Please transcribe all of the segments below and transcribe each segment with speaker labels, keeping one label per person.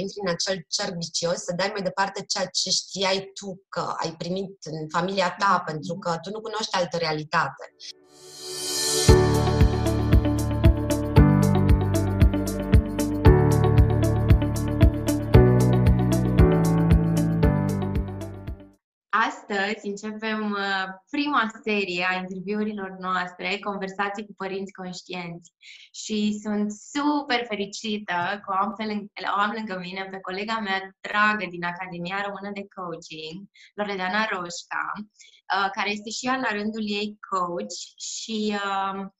Speaker 1: intri în acel cerc vicios, să dai mai departe ceea ce știai tu că ai primit în familia ta, pentru că tu nu cunoști altă realitate.
Speaker 2: Astăzi începem uh, prima serie a interviurilor noastre, conversații cu părinți conștienți. Și sunt super fericită că o am, pe, o am lângă mine pe colega mea dragă din Academia Română de Coaching, Loredana Roșca, uh, care este și ea la rândul ei coach și um,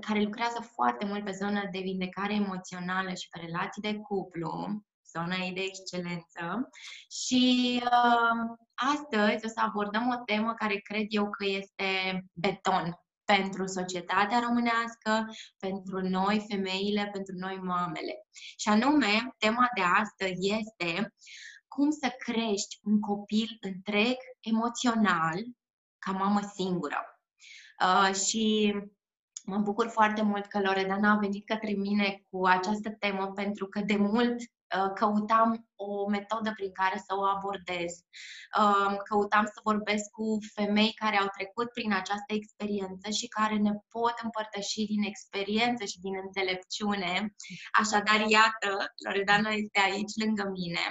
Speaker 2: care lucrează foarte mult pe zona de vindecare emoțională și pe relații de cuplu zona ei de excelență și uh, astăzi o să abordăm o temă care cred eu că este beton pentru societatea românească, pentru noi femeile, pentru noi mamele. Și anume, tema de astăzi este cum să crești un copil întreg emoțional ca mamă singură. Uh, și mă bucur foarte mult că Loredana a venit către mine cu această temă pentru că de mult Uh, căutam o metodă prin care să o abordez. Um, căutam să vorbesc cu femei care au trecut prin această experiență și care ne pot împărtăși din experiență și din înțelepciune. Așadar, iată, Loredana este aici lângă mine.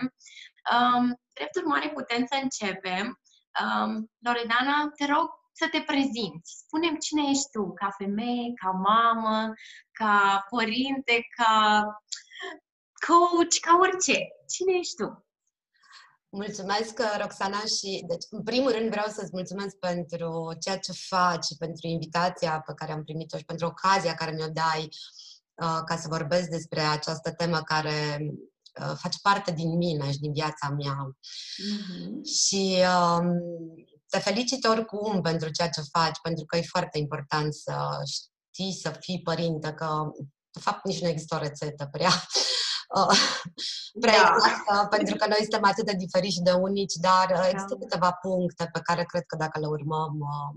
Speaker 2: Um, drept urmare, putem să începem. Um, Loredana, te rog să te prezinți. Spunem cine ești tu, ca femeie, ca mamă, ca părinte, ca coach, ca orice. Cine ești tu?
Speaker 1: Mulțumesc, Roxana, și deci, în primul rând vreau să-ți mulțumesc pentru ceea ce faci, pentru invitația pe care am primit-o și pentru ocazia care mi-o dai uh, ca să vorbesc despre această temă care uh, face parte din mine și din viața mea. Mm-hmm. Și uh, te felicit oricum pentru ceea ce faci, pentru că e foarte important să știi să fii părinte, că de fapt nici nu există o rețetă prea uh, prea da. exactă, pentru că noi suntem atât de diferiți și de unici, dar uh, există da. câteva puncte pe care cred că dacă le urmăm, uh,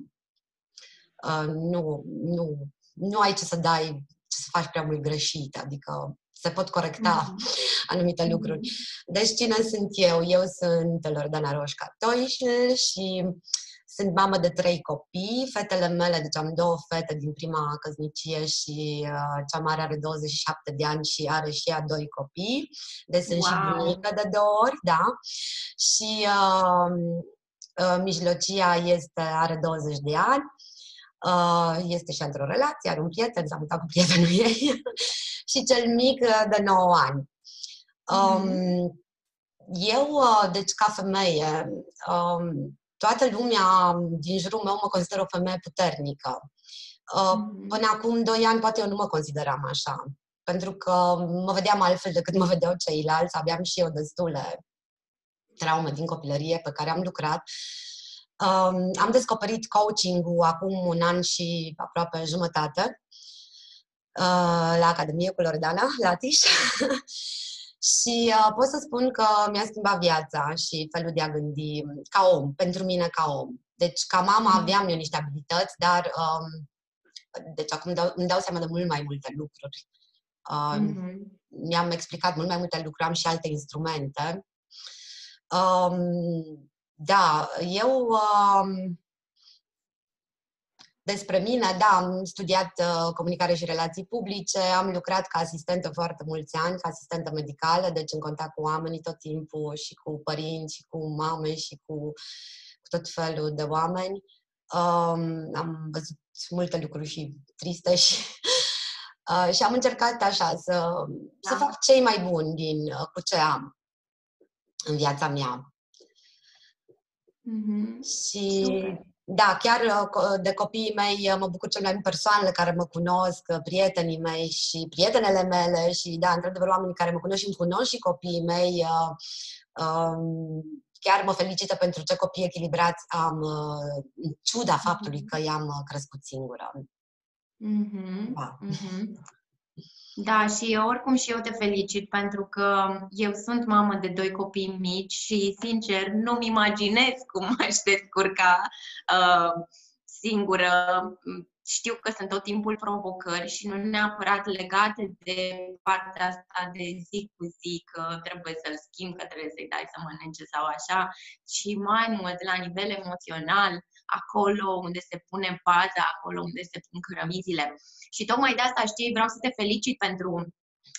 Speaker 1: uh, nu, nu, nu ai ce să dai, ce să faci prea mult greșit, adică se pot corecta mm-hmm. anumite lucruri. Deci cine sunt eu? Eu sunt Loredana Roșca Toișl și sunt mamă de trei copii. Fetele mele, deci am două fete din prima căsnicie și uh, cea mare are 27 de ani și are și ea doi copii. Deci sunt wow. și bunică de două ori, da. Și uh, uh, mijlocia este, are 20 de ani. Uh, este și într-o relație, are un prieten, s-a mutat cu prietenul ei. și cel mic uh, de 9 ani. Um, mm-hmm. Eu, uh, deci ca femeie, um, toată lumea din jurul meu mă consideră o femeie puternică. Uh, mm-hmm. Până acum doi ani poate eu nu mă consideram așa, pentru că mă vedeam altfel decât mă vedeau ceilalți, aveam și eu destule traume din copilărie pe care am lucrat. Um, am descoperit coaching-ul acum un an și aproape jumătate uh, la Academie cu Loredana, la Tiș. Și uh, pot să spun că mi-a schimbat viața și felul de a gândi ca om, pentru mine ca om. Deci, ca mama mm. aveam eu niște abilități, dar um, deci acum dau, îmi dau seama de mult mai multe lucruri. Um, mm-hmm. Mi-am explicat mult mai multe lucruri, am și alte instrumente. Um, da, eu um, despre mine, da, am studiat uh, comunicare și relații publice, am lucrat ca asistentă foarte mulți ani, ca asistentă medicală, deci în contact cu oamenii tot timpul și cu părinți și cu mame și cu, cu tot felul de oameni. Um, am văzut multe lucruri și triste și, uh, și am încercat așa să, da. să fac cei mai buni din uh, cu ce am în viața mea. Mm-hmm. Și Super da, chiar uh, de copiii mei uh, mă bucur cel mai mult persoanele care mă cunosc, uh, prietenii mei și prietenele mele și, da, într-adevăr, oamenii care mă cunosc și îmi cunosc și copiii mei um, chiar mă felicită pentru ce copii echilibrați am, în ciuda faptului mm-hmm. că i-am crescut singură.
Speaker 2: Mm-hmm. Da. Mm-hmm. Da, și eu, oricum și eu te felicit pentru că eu sunt mamă de doi copii mici și, sincer, nu-mi imaginez cum aș descurca uh, singură, știu că sunt tot timpul provocări și nu neapărat legate de partea asta de zi cu zi, că trebuie să-l schimb, că trebuie să-i dai să mănânce sau așa, ci mai mult la nivel emoțional, acolo unde se pune baza, acolo unde se pun cărămizile. Și tocmai de asta, știi, vreau să te felicit pentru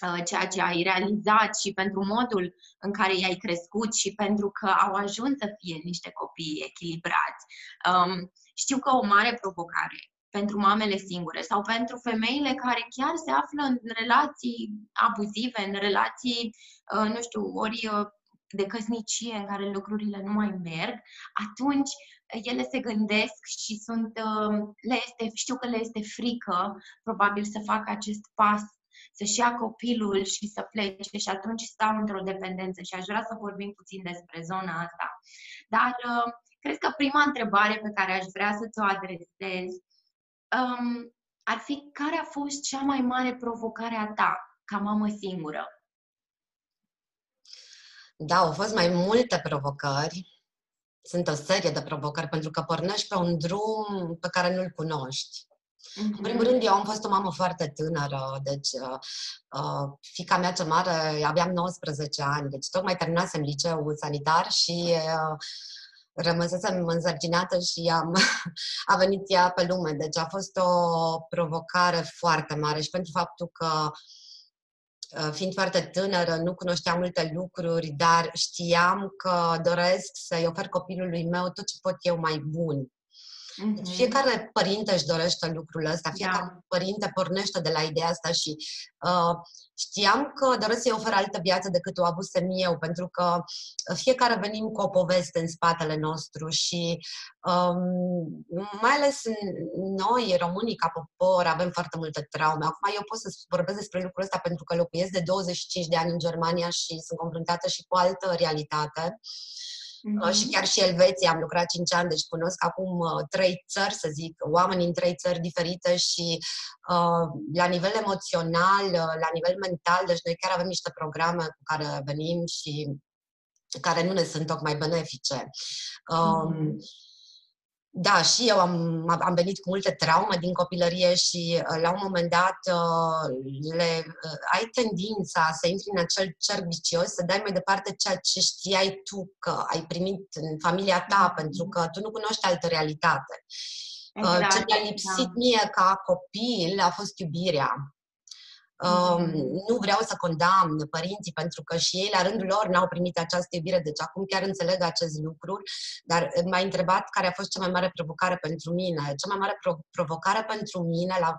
Speaker 2: uh, ceea ce ai realizat și pentru modul în care i-ai crescut și pentru că au ajuns să fie niște copii echilibrați. Um, știu că o mare provocare pentru mamele singure sau pentru femeile care chiar se află în relații abuzive, în relații, uh, nu știu, ori uh, de căsnicie în care lucrurile nu mai merg, atunci ele se gândesc și sunt, uh, le este, știu că le este frică probabil să facă acest pas să-și ia copilul și să plece și atunci stau într-o dependență și aș vrea să vorbim puțin despre zona asta. Dar cred că prima întrebare pe care aș vrea să ți-o adresez um, ar fi care a fost cea mai mare provocare a ta ca mamă singură?
Speaker 1: Da, au fost mai multe provocări. Sunt o serie de provocări pentru că pornești pe un drum pe care nu-l cunoști. Mm-hmm. În primul rând, eu am fost o mamă foarte tânără, deci uh, uh, fica mea cea mare, aveam 19 ani, deci tocmai terminasem liceul sanitar și uh, rămăsesem însărcinată și am, a venit ea pe lume. Deci a fost o provocare foarte mare și pentru faptul că ă, fiind foarte tânără, nu cunoșteam multe lucruri, dar știam că doresc să-i ofer copilului meu tot ce pot eu mai bun. Mm-hmm. Fiecare părinte își dorește lucrul ăsta, fiecare da. părinte pornește de la ideea asta și uh, știam că doresc să-i ofer altă viață decât o avusem eu, pentru că fiecare venim cu o poveste în spatele nostru și um, mai ales noi, românii, ca popor, avem foarte multe traume. Acum eu pot să vorbesc despre lucrul ăsta pentru că locuiesc de 25 de ani în Germania și sunt confruntată și cu altă realitate. Uh, Mm-hmm. Și chiar și Elveția am lucrat 5 ani, deci cunosc acum uh, trei țări, să zic, oameni în trei țări diferite și uh, la nivel emoțional, uh, la nivel mental, deci noi chiar avem niște programe cu care venim și care nu ne sunt tocmai benefice. mm-hmm. Da, și eu am, am venit cu multe traume din copilărie și uh, la un moment dat uh, le, uh, ai tendința să intri în acel cerc vicios, să dai mai departe ceea ce știai tu că ai primit în familia ta, mm-hmm. pentru că tu nu cunoști altă realitate. Exact, ce mi-a lipsit da. mie ca copil a fost iubirea. Um, nu vreau să condamn părinții pentru că și ei la rândul lor n-au primit această iubire, deci acum chiar înțeleg acest lucru, dar m-a întrebat care a fost cea mai mare provocare pentru mine. Cea mai mare pro- provocare pentru mine la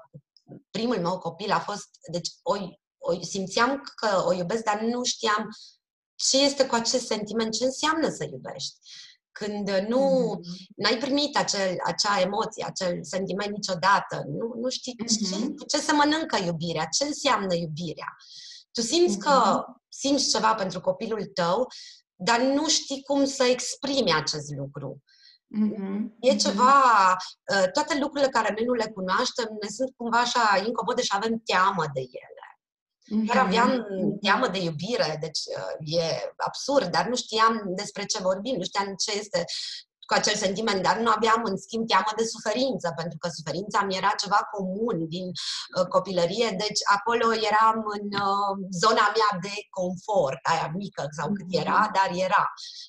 Speaker 1: primul meu copil a fost, deci o, o, simțeam că o iubesc, dar nu știam ce este cu acest sentiment, ce înseamnă să iubești când nu mm-hmm. ai primit acel, acea emoție, acel sentiment niciodată, nu, nu știi mm-hmm. ce, ce să mănâncă iubirea, ce înseamnă iubirea. Tu simți mm-hmm. că simți ceva pentru copilul tău, dar nu știi cum să exprimi acest lucru. Mm-hmm. E mm-hmm. ceva, uh, toate lucrurile care noi nu le cunoaștem ne sunt cumva așa incomode și avem teamă de ele. Chiar aveam mhm. teamă de iubire, deci uh, e absurd, dar nu știam despre ce vorbim, nu știam ce este cu acel sentiment, dar nu aveam în schimb teamă de suferință, pentru că suferința mi era ceva comun din uh, copilărie, deci acolo eram în uh, zona mea de confort, aia mică sau cât era, mhm. dar era.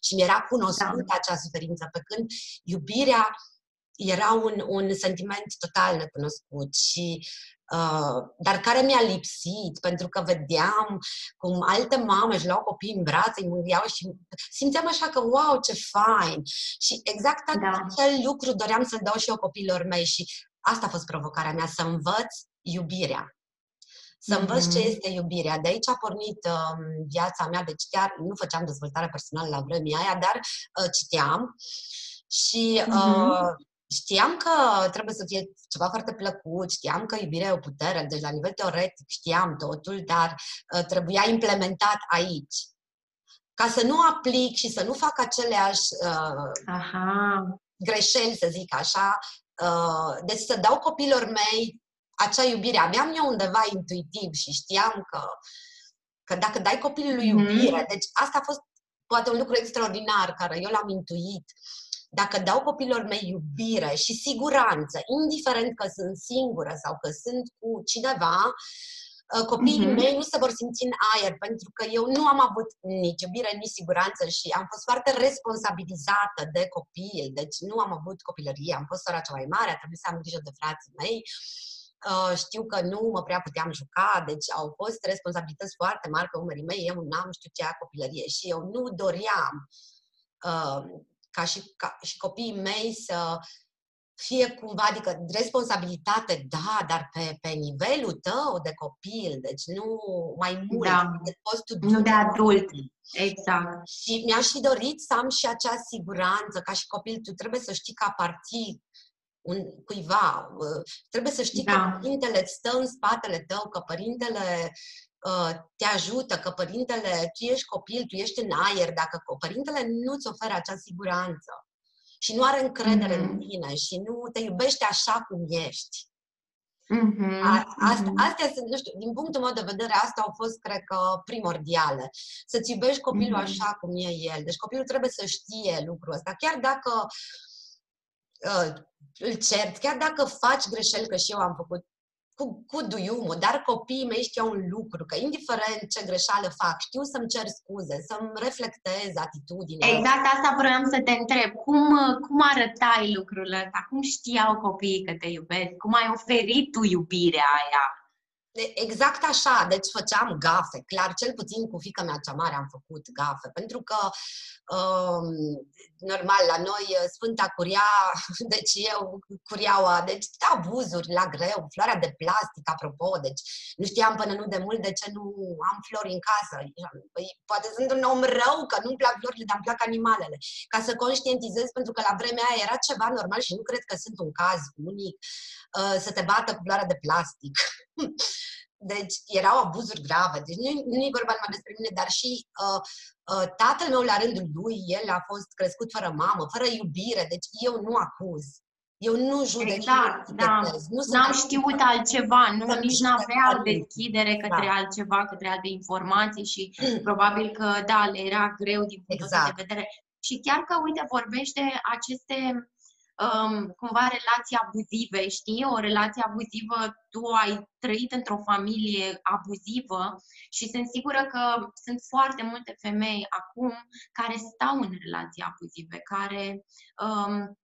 Speaker 1: Și mi era cunoscută da. acea suferință, pe când iubirea era un, un sentiment total necunoscut și Uh, dar care mi-a lipsit, pentru că vedeam cum alte mame își luau copii în brațe, îi mângâiau și simțeam așa că, wow, ce fain! Și exact da. acel lucru doream să-l dau și eu copiilor mei și asta a fost provocarea mea, să învăț iubirea. Să învăț mm-hmm. ce este iubirea. De aici a pornit uh, viața mea, deci chiar nu făceam dezvoltare personală la vremea aia, dar uh, citeam și mm-hmm. Uh, știam că trebuie să fie ceva foarte plăcut, știam că iubirea e o putere, deci la nivel teoretic știam totul, dar uh, trebuia implementat aici. Ca să nu aplic și să nu fac aceleași uh, Aha. greșeli, să zic așa, uh, deci să dau copilor mei acea iubire. Aveam eu undeva intuitiv și știam că, că dacă dai copilului mm-hmm. iubire, deci asta a fost poate un lucru extraordinar care eu l-am intuit, dacă dau copilor mei iubire și siguranță, indiferent că sunt singură sau că sunt cu cineva, uh, copiii uh-huh. mei nu se vor simți în aer, pentru că eu nu am avut nici iubire, nici siguranță și am fost foarte responsabilizată de copil, deci nu am avut copilărie, am fost sora cea mai mare, a trebuit să am grijă de frații mei. Uh, știu că nu mă prea puteam juca, deci au fost responsabilități foarte mari pe umerii mei, eu n-am știut ce a copilărie și eu nu doream uh, ca și, ca și copiii mei să fie cumva, adică responsabilitate, da, dar pe, pe nivelul tău de copil, deci nu mai mult
Speaker 2: da.
Speaker 1: de postul
Speaker 2: Nu de adult, exact.
Speaker 1: Și mi-aș fi dorit să am și acea siguranță, ca și copil, tu trebuie să știi că aparții un, cuiva, trebuie să știi da. că părintele stă în spatele tău, că părintele Uh, te ajută, că părintele, tu ești copil, tu ești în aer, dacă părintele nu-ți oferă acea siguranță și nu are încredere mm-hmm. în tine și nu te iubește așa cum ești. Mm-hmm. A, asta, mm-hmm. astea sunt, nu știu, din punctul meu de vedere, astea au fost, cred că, primordiale. Să-ți iubești copilul mm-hmm. așa cum e el. Deci copilul trebuie să știe lucrul ăsta. Chiar dacă uh, îl cert, chiar dacă faci greșeli, că și eu am făcut cu, cu duiumul, dar copiii mei știau un lucru, că indiferent ce greșeală fac, știu să-mi cer scuze, să-mi reflectez atitudinea.
Speaker 2: Exact asta vreau să te întreb. Cum, cum arătai lucrurile ăsta? Cum știau copiii că te iubesc? Cum ai oferit tu iubirea aia?
Speaker 1: Exact așa, deci făceam gafe, clar, cel puțin cu fica mea cea mare am făcut gafe, pentru că um, normal, la noi Sfânta Curia, deci eu curiaua, deci abuzuri la greu, floarea de plastic, apropo, deci nu știam până nu de mult de ce nu am flori în casă. Păi, poate sunt un om rău că nu-mi plac florile, dar îmi plac animalele. Ca să conștientizez, pentru că la vremea aia era ceva normal și nu cred că sunt un caz unic, uh, să te bată cu floarea de plastic. Deci erau abuzuri grave. Deci nu, nu e vorba numai despre mine, dar și uh, uh, tatăl meu la rândul lui, el a fost crescut fără mamă, fără iubire, deci eu nu acuz. Eu nu judec.
Speaker 2: Exact, da. Nu N-am știut altceva, nu, nici n-aveau deschidere către da. altceva, către alte informații și probabil că, da, le era greu din punctul exact. de vedere. Și chiar că, uite, vorbește aceste um, cumva relații abuzive, știi? O relație abuzivă, tu ai trăit într-o familie abuzivă și sunt sigură că sunt foarte multe femei acum care stau în relații abuzive, care um,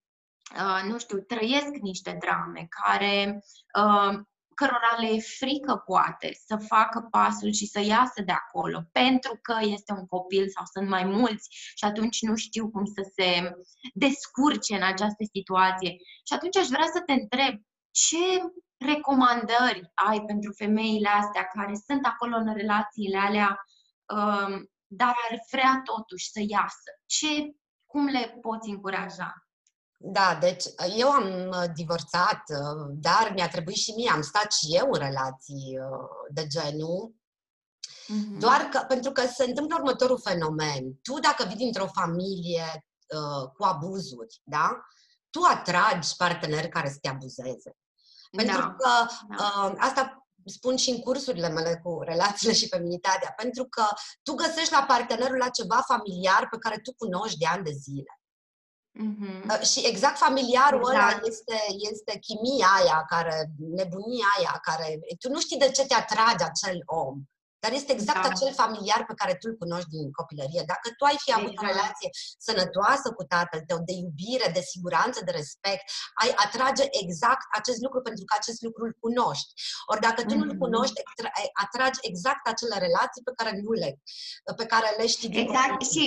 Speaker 2: uh, nu știu, trăiesc niște drame, care uh, cărora le e frică poate să facă pasul și să iasă de acolo, pentru că este un copil sau sunt mai mulți și atunci nu știu cum să se descurce în această situație. Și atunci aș vrea să te întreb, ce recomandări ai pentru femeile astea care sunt acolo în relațiile alea, um, dar ar vrea totuși să iasă? Ce, cum le poți încuraja?
Speaker 1: Da, deci eu am uh, divorțat, uh, dar mi-a trebuit și mie, am stat și eu în relații uh, de genul, mm-hmm. doar că, pentru că se întâmplă următorul fenomen. Tu, dacă vii dintr-o familie uh, cu abuzuri, da? Tu atragi parteneri care să te abuzeze. Pentru da. că da. Uh, asta spun și în cursurile mele cu relațiile și feminitatea, pentru că tu găsești la partenerul la ceva familiar pe care tu cunoști de ani de zile. Mm-hmm. Și exact familiarul exact. ăla este, este chimia aia, care, nebunia aia, care tu nu știi de ce te atrage acel om, dar este exact da. acel familiar pe care tu îl cunoști din copilărie. Dacă tu ai fi avut exact. o relație sănătoasă cu tatăl tău, de iubire, de siguranță, de respect, ai atrage exact acest lucru pentru că acest lucru îl cunoști. Ori dacă tu mm-hmm. nu-l cunoști, atragi exact acele relații pe care nu le, pe care le știi
Speaker 2: din Exact, și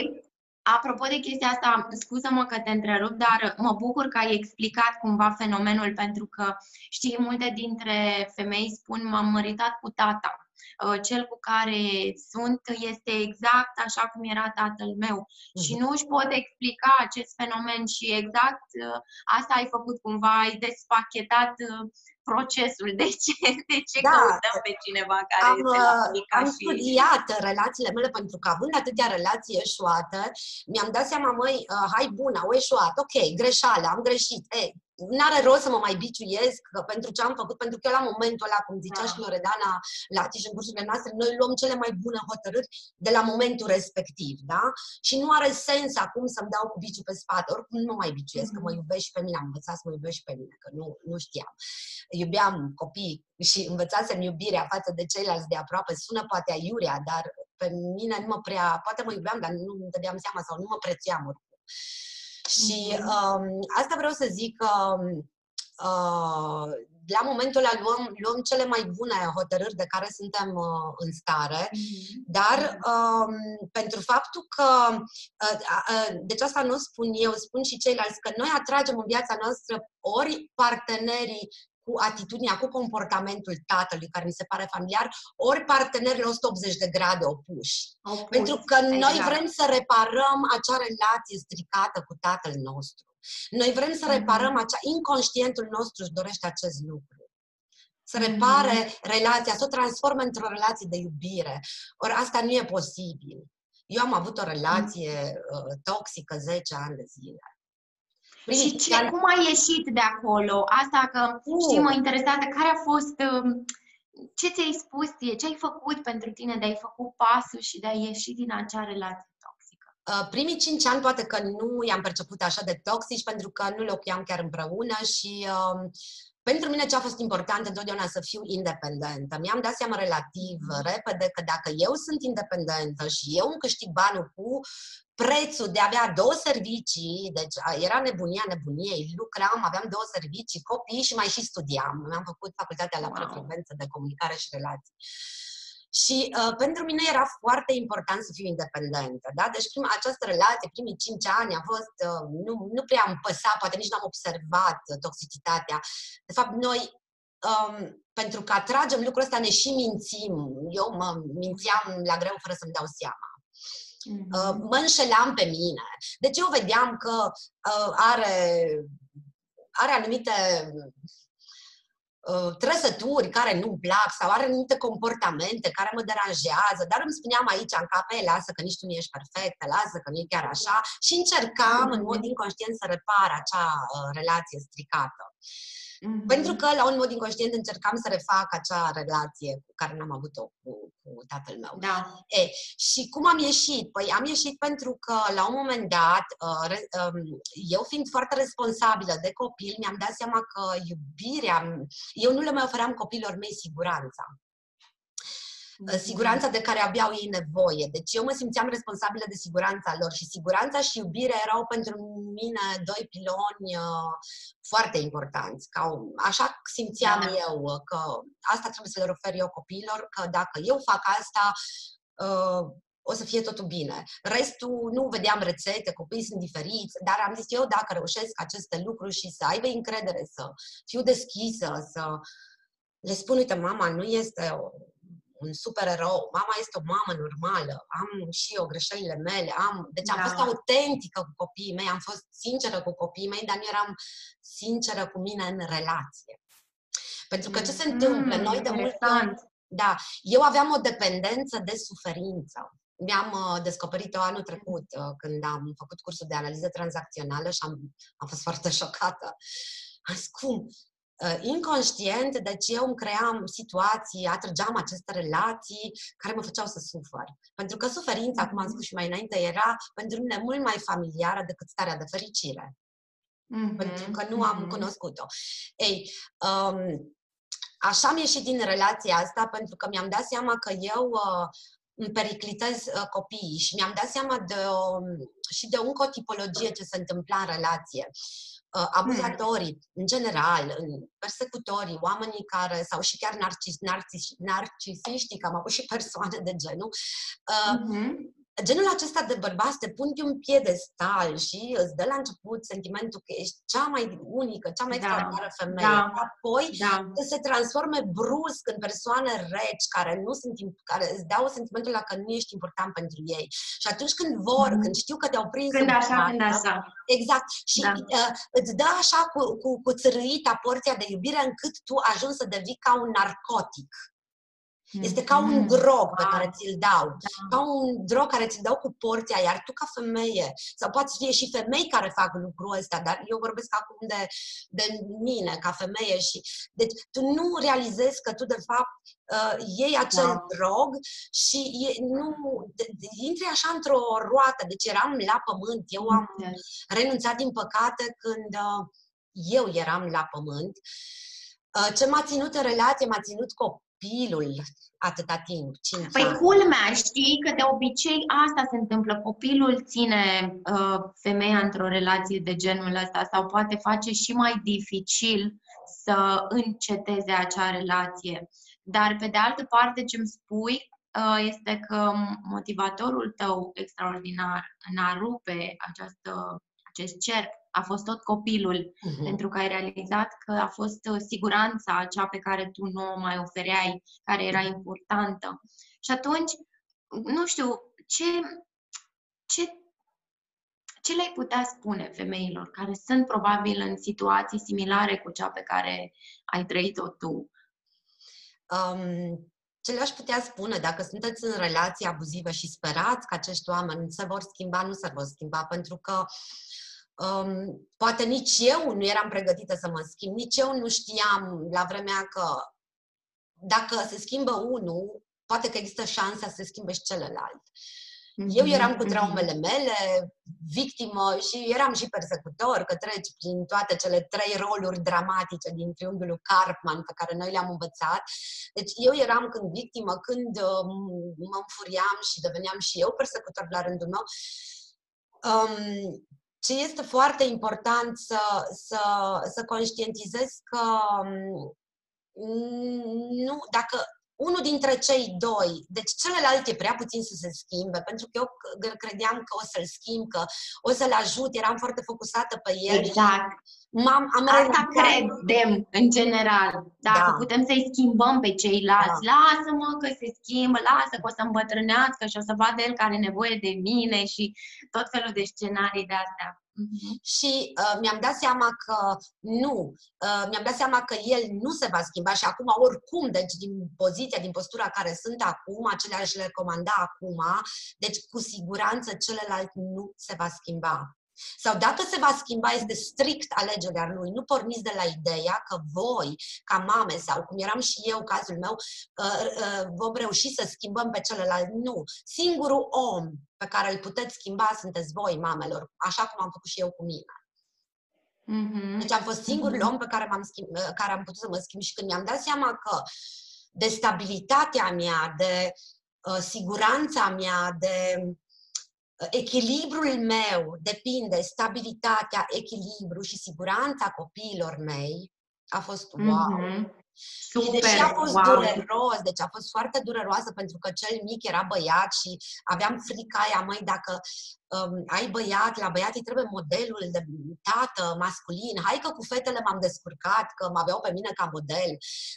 Speaker 2: Apropo de chestia asta, scuză-mă că te întrerup, dar mă bucur că ai explicat cumva fenomenul, pentru că știi, multe dintre femei spun m-am măritat cu tata Uh, cel cu care sunt este exact așa cum era tatăl meu mm-hmm. și nu își pot explica acest fenomen și exact uh, asta ai făcut cumva, ai despachetat uh, procesul. De ce, de ce da, căutăm pe cineva care am, este la
Speaker 1: Am
Speaker 2: și...
Speaker 1: studiat relațiile mele pentru că având atâtea relații eșuate, mi-am dat seama, măi, hai bun, au eșuat, ok, greșeală, am greșit, ei, n-are rost să mă mai biciuiesc pentru ce am făcut, pentru că eu la momentul ăla, cum zicea
Speaker 2: Da.
Speaker 1: și Loredana la și în cursurile noastre, noi luăm cele mai bune hotărâri de la momentul respectiv, da? Și nu are sens acum să-mi dau cu biciu pe spate, oricum nu mă mai biciuiesc, că mă
Speaker 2: Mhm.
Speaker 1: iubești pe mine, am învățat să mă iubești pe mine, că nu, nu știam. Iubeam copii și învățasem iubirea față de ceilalți de aproape, sună poate aiurea, dar pe mine nu mă prea, poate mă iubeam, dar nu îmi dădeam seama sau nu mă prețuiam oricum. Și
Speaker 2: Mhm.
Speaker 1: um, asta vreau să zic că uh, la momentul ăla luăm, luăm cele mai bune hotărâri de care suntem uh, în stare,
Speaker 2: Mhm.
Speaker 1: dar um, pentru faptul că, uh, uh, deci asta nu spun eu, spun și ceilalți, că noi atragem în viața noastră ori partenerii cu atitudinea, cu comportamentul tatălui, care mi se pare familiar, ori partenerii la 180 de grade opuși.
Speaker 2: Opus,
Speaker 1: Pentru că noi
Speaker 2: exact.
Speaker 1: vrem să reparăm acea relație stricată cu tatăl nostru. Noi vrem să
Speaker 2: Mhm.
Speaker 1: reparăm acea... Inconștientul nostru își dorește acest lucru. Să
Speaker 2: Mhm.
Speaker 1: repare relația, să o transforme într-o relație de iubire. Ori asta nu e posibil. Eu am avut o relație uh, toxică 10 ani de zile. Primii
Speaker 2: Și
Speaker 1: cinci
Speaker 2: ce,
Speaker 1: ani-
Speaker 2: cum ai ieșit de acolo? Asta că,
Speaker 1: Uh.
Speaker 2: știi, mă interesează, care a fost, um, ce ți-ai spus ție, ce ai făcut pentru tine de a-i făcut pasul și de a ieși din acea relație toxică?
Speaker 1: Uh, primii cinci ani poate că nu i-am perceput așa de toxici pentru că nu locuiam chiar împreună și um, pentru mine ce a fost important întotdeauna să fiu independentă. Mi-am dat seama relativ repede că dacă eu sunt independentă și eu îmi câștig banul cu prețul de a avea două servicii, deci a, era nebunia nebuniei, lucram, aveam două servicii, copii și mai și studiam. Mi-am făcut facultatea la
Speaker 2: Wow.
Speaker 1: frecvență de comunicare și relații. Și uh, pentru mine era foarte important să fiu independentă. Da? Deci prima, această relație, primii cinci ani, a fost, uh, nu, nu prea am păsat, poate nici n-am observat uh, toxicitatea. De fapt, noi, um, pentru că atragem lucrul ăsta, ne și mințim. Eu mă mințeam la greu fără să-mi dau seama. Uh,
Speaker 2: Mhm.
Speaker 1: mă înșelam pe mine. Deci eu vedeam că uh, are, are anumite uh, trăsături care nu-mi plac sau are anumite comportamente care mă deranjează, dar îmi spuneam aici în cap, "Ei, lasă că nici tu nu ești perfectă, lasă că nu e chiar așa și încercam în mod inconștient să repar acea uh, relație stricată.
Speaker 2: Mhm.
Speaker 1: Pentru că, la un mod inconștient, încercam să refac acea relație cu care n-am avut-o cu, cu tatăl meu.
Speaker 2: Da.
Speaker 1: E, și cum am ieșit? Păi am ieșit pentru că, la un moment dat, uh, re- um, eu fiind foarte responsabilă de copil, mi-am dat seama că iubirea, eu nu le mai ofeream copilor mei siguranța. Uh, Siguranța de care aveau ei nevoie. Deci eu mă simțeam responsabilă de siguranța lor și siguranța și iubirea erau pentru mine doi piloni uh, foarte importanți. Ca, o- așa simțeam
Speaker 2: Da.
Speaker 1: eu uh, că asta trebuie să le ofer eu copiilor, că dacă eu fac asta, uh, o să fie totul bine. Restul nu vedeam rețete, copiii sunt diferiți, dar am zis eu dacă reușesc aceste lucruri și să aibă încredere, să fiu deschisă, să le spun, uite, mama nu este o, un supererou, mama este o mamă normală, am și eu greșelile mele, am... Deci am
Speaker 2: Da.
Speaker 1: fost autentică cu copiii mei, am fost sinceră cu copiii mei, dar nu eram sinceră cu mine în relație. Pentru că ce se întâmplă? Noi de multe ori
Speaker 2: interesant.
Speaker 1: da, eu aveam o dependență de suferință. Mi-am uh, descoperit-o anul trecut, uh, când am făcut cursul de analiză tranzacțională și am, am fost foarte șocată. Am zis, cum? Uh, inconștient, deci eu îmi cream situații, atrăgeam aceste relații care mă făceau să sufăr. Pentru că suferința, cum am spus și mai înainte, era pentru mine mult mai familiară decât starea de fericire
Speaker 2: Mhm,
Speaker 1: pentru că nu am
Speaker 2: mhm.
Speaker 1: cunoscut-o. Ei, um, așa am ieșit din relația asta pentru că mi-am dat seama că eu uh, îmi periclitez uh, copiii și mi-am dat seama de o, și de încă o tipologie ce se întâmpla în relație. Uh, abuzatorii, în general, în persecutorii, oamenii care, sau și chiar narcis, narcis, narcisiștii, că am avut și persoane de genul, uh,
Speaker 2: Mhm.
Speaker 1: Genul acesta de bărbați te pun pe un piedestal și îți dă la început sentimentul că ești cea mai unică, cea mai
Speaker 2: Da,
Speaker 1: extraordinară femeie.
Speaker 2: da.
Speaker 1: Apoi
Speaker 2: Da.
Speaker 1: să se transforme brusc în persoane reci care nu sunt im- care îți dau sentimentul la că nu ești important pentru ei. Și atunci când vor,
Speaker 2: Mhm.
Speaker 1: când știu că te-au prins
Speaker 2: Când
Speaker 1: în
Speaker 2: așa, când
Speaker 1: față,
Speaker 2: așa.
Speaker 1: Exact. Și
Speaker 2: Da.
Speaker 1: uh, îți dă așa cu, cu, cu țărâita porția de iubire încât tu ajungi să devii ca un narcotic. Este ca un
Speaker 2: Mhm.
Speaker 1: drog pe
Speaker 2: Wow.
Speaker 1: care ți-l dau.
Speaker 2: Da.
Speaker 1: Ca un drog care ți-l dau cu porția, iar tu ca femeie, sau poate să fie și femei care fac lucrul ăsta, dar eu vorbesc acum de, de mine ca femeie și deci tu nu realizezi că tu de fapt uh, iei acel
Speaker 2: Da.
Speaker 1: drog și e, nu de, de, intri așa într-o roată, deci eram la pământ, eu am
Speaker 2: Înțeleg.
Speaker 1: renunțat din păcate când uh, eu eram la pământ. Uh, ce m-a ținut în relație, m-a ținut copilul atâta timp, 5
Speaker 2: Păi
Speaker 1: ani.
Speaker 2: culmea, știi că de obicei asta se întâmplă. Copilul ține uh, femeia într-o relație de genul ăsta sau poate face și mai dificil să înceteze acea relație. Dar pe de altă parte ce îmi spui uh, este că motivatorul tău extraordinar în a rupe această, acest cerc a fost tot copilul
Speaker 1: Mhm.
Speaker 2: pentru că ai realizat că a fost uh, siguranța acea pe care tu nu o mai ofereai, care era importantă. Și atunci, nu știu, ce, ce, ce le-ai putea spune femeilor care sunt probabil în situații similare cu cea pe care ai trăit-o tu?
Speaker 1: Um, ce le-aș putea spune, dacă sunteți în relații abuzive și sperați că acești oameni se vor schimba, nu se vor schimba, pentru că um, poate nici eu nu eram pregătită să mă schimb, nici eu nu știam la vremea că dacă se schimbă unul, poate că există șansa să se schimbe și celălalt. Eu eram cu
Speaker 2: Mhm,
Speaker 1: traumele mele, victimă și eram și persecutor, că treci prin toate cele trei roluri dramatice din triunghiul lui Karpman pe care noi le-am învățat. Deci eu eram când victimă, când um, mă înfuriam și deveneam și eu persecutor la rândul meu. Um, ce este foarte important să, să, să conștientizez că um, nu, dacă unul dintre cei doi, deci celălalt e prea puțin să se schimbe, pentru că eu c- credeam că o să-l schimb, că o să-l ajut, eram foarte focusată pe el. și
Speaker 2: Exact.
Speaker 1: M-am, am
Speaker 2: Asta
Speaker 1: renunțat.
Speaker 2: credem, în general. Dacă
Speaker 1: Da.
Speaker 2: putem să-i schimbăm pe ceilalți, lasă-mă că se schimbă, lasă că o să îmbătrânească și o să vadă el că are nevoie de mine și tot felul de scenarii de astea. Mhm.
Speaker 1: Și uh, mi-am dat seama că nu, uh, mi-am dat seama că el nu se va schimba și acum oricum, deci din poziția, din postura care sunt acum, acelea aș le recomanda acum, deci cu siguranță celălalt nu se va schimba. Sau dacă se va schimba, este strict alegerea lui. Nu porniți de la ideea că voi, ca mame, sau cum eram și eu, cazul meu, uh, uh, vom reuși să schimbăm pe celălalt. Nu. Singurul om pe care îl puteți schimba sunteți voi, mamelor, așa cum am făcut și eu cu mine.
Speaker 2: Mhm.
Speaker 1: Deci am fost singurul
Speaker 2: Mhm.
Speaker 1: om pe care, m-am schimb, care am putut să mă schimb și când mi-am dat seama că de stabilitatea mea, de uh, siguranța mea, de uh, echilibrul meu depinde stabilitatea, echilibru și siguranța copiilor mei, a fost wow.
Speaker 2: Mhm.
Speaker 1: Și
Speaker 2: Super,
Speaker 1: deși a fost
Speaker 2: wow.
Speaker 1: dureros, deci a fost foarte dureroasă pentru că cel mic era băiat și aveam frica aia, măi, dacă um, ai băiat, la băiat îi trebuie modelul de tată masculin. Hai că cu fetele m-am descurcat, că mă aveau pe mine ca model.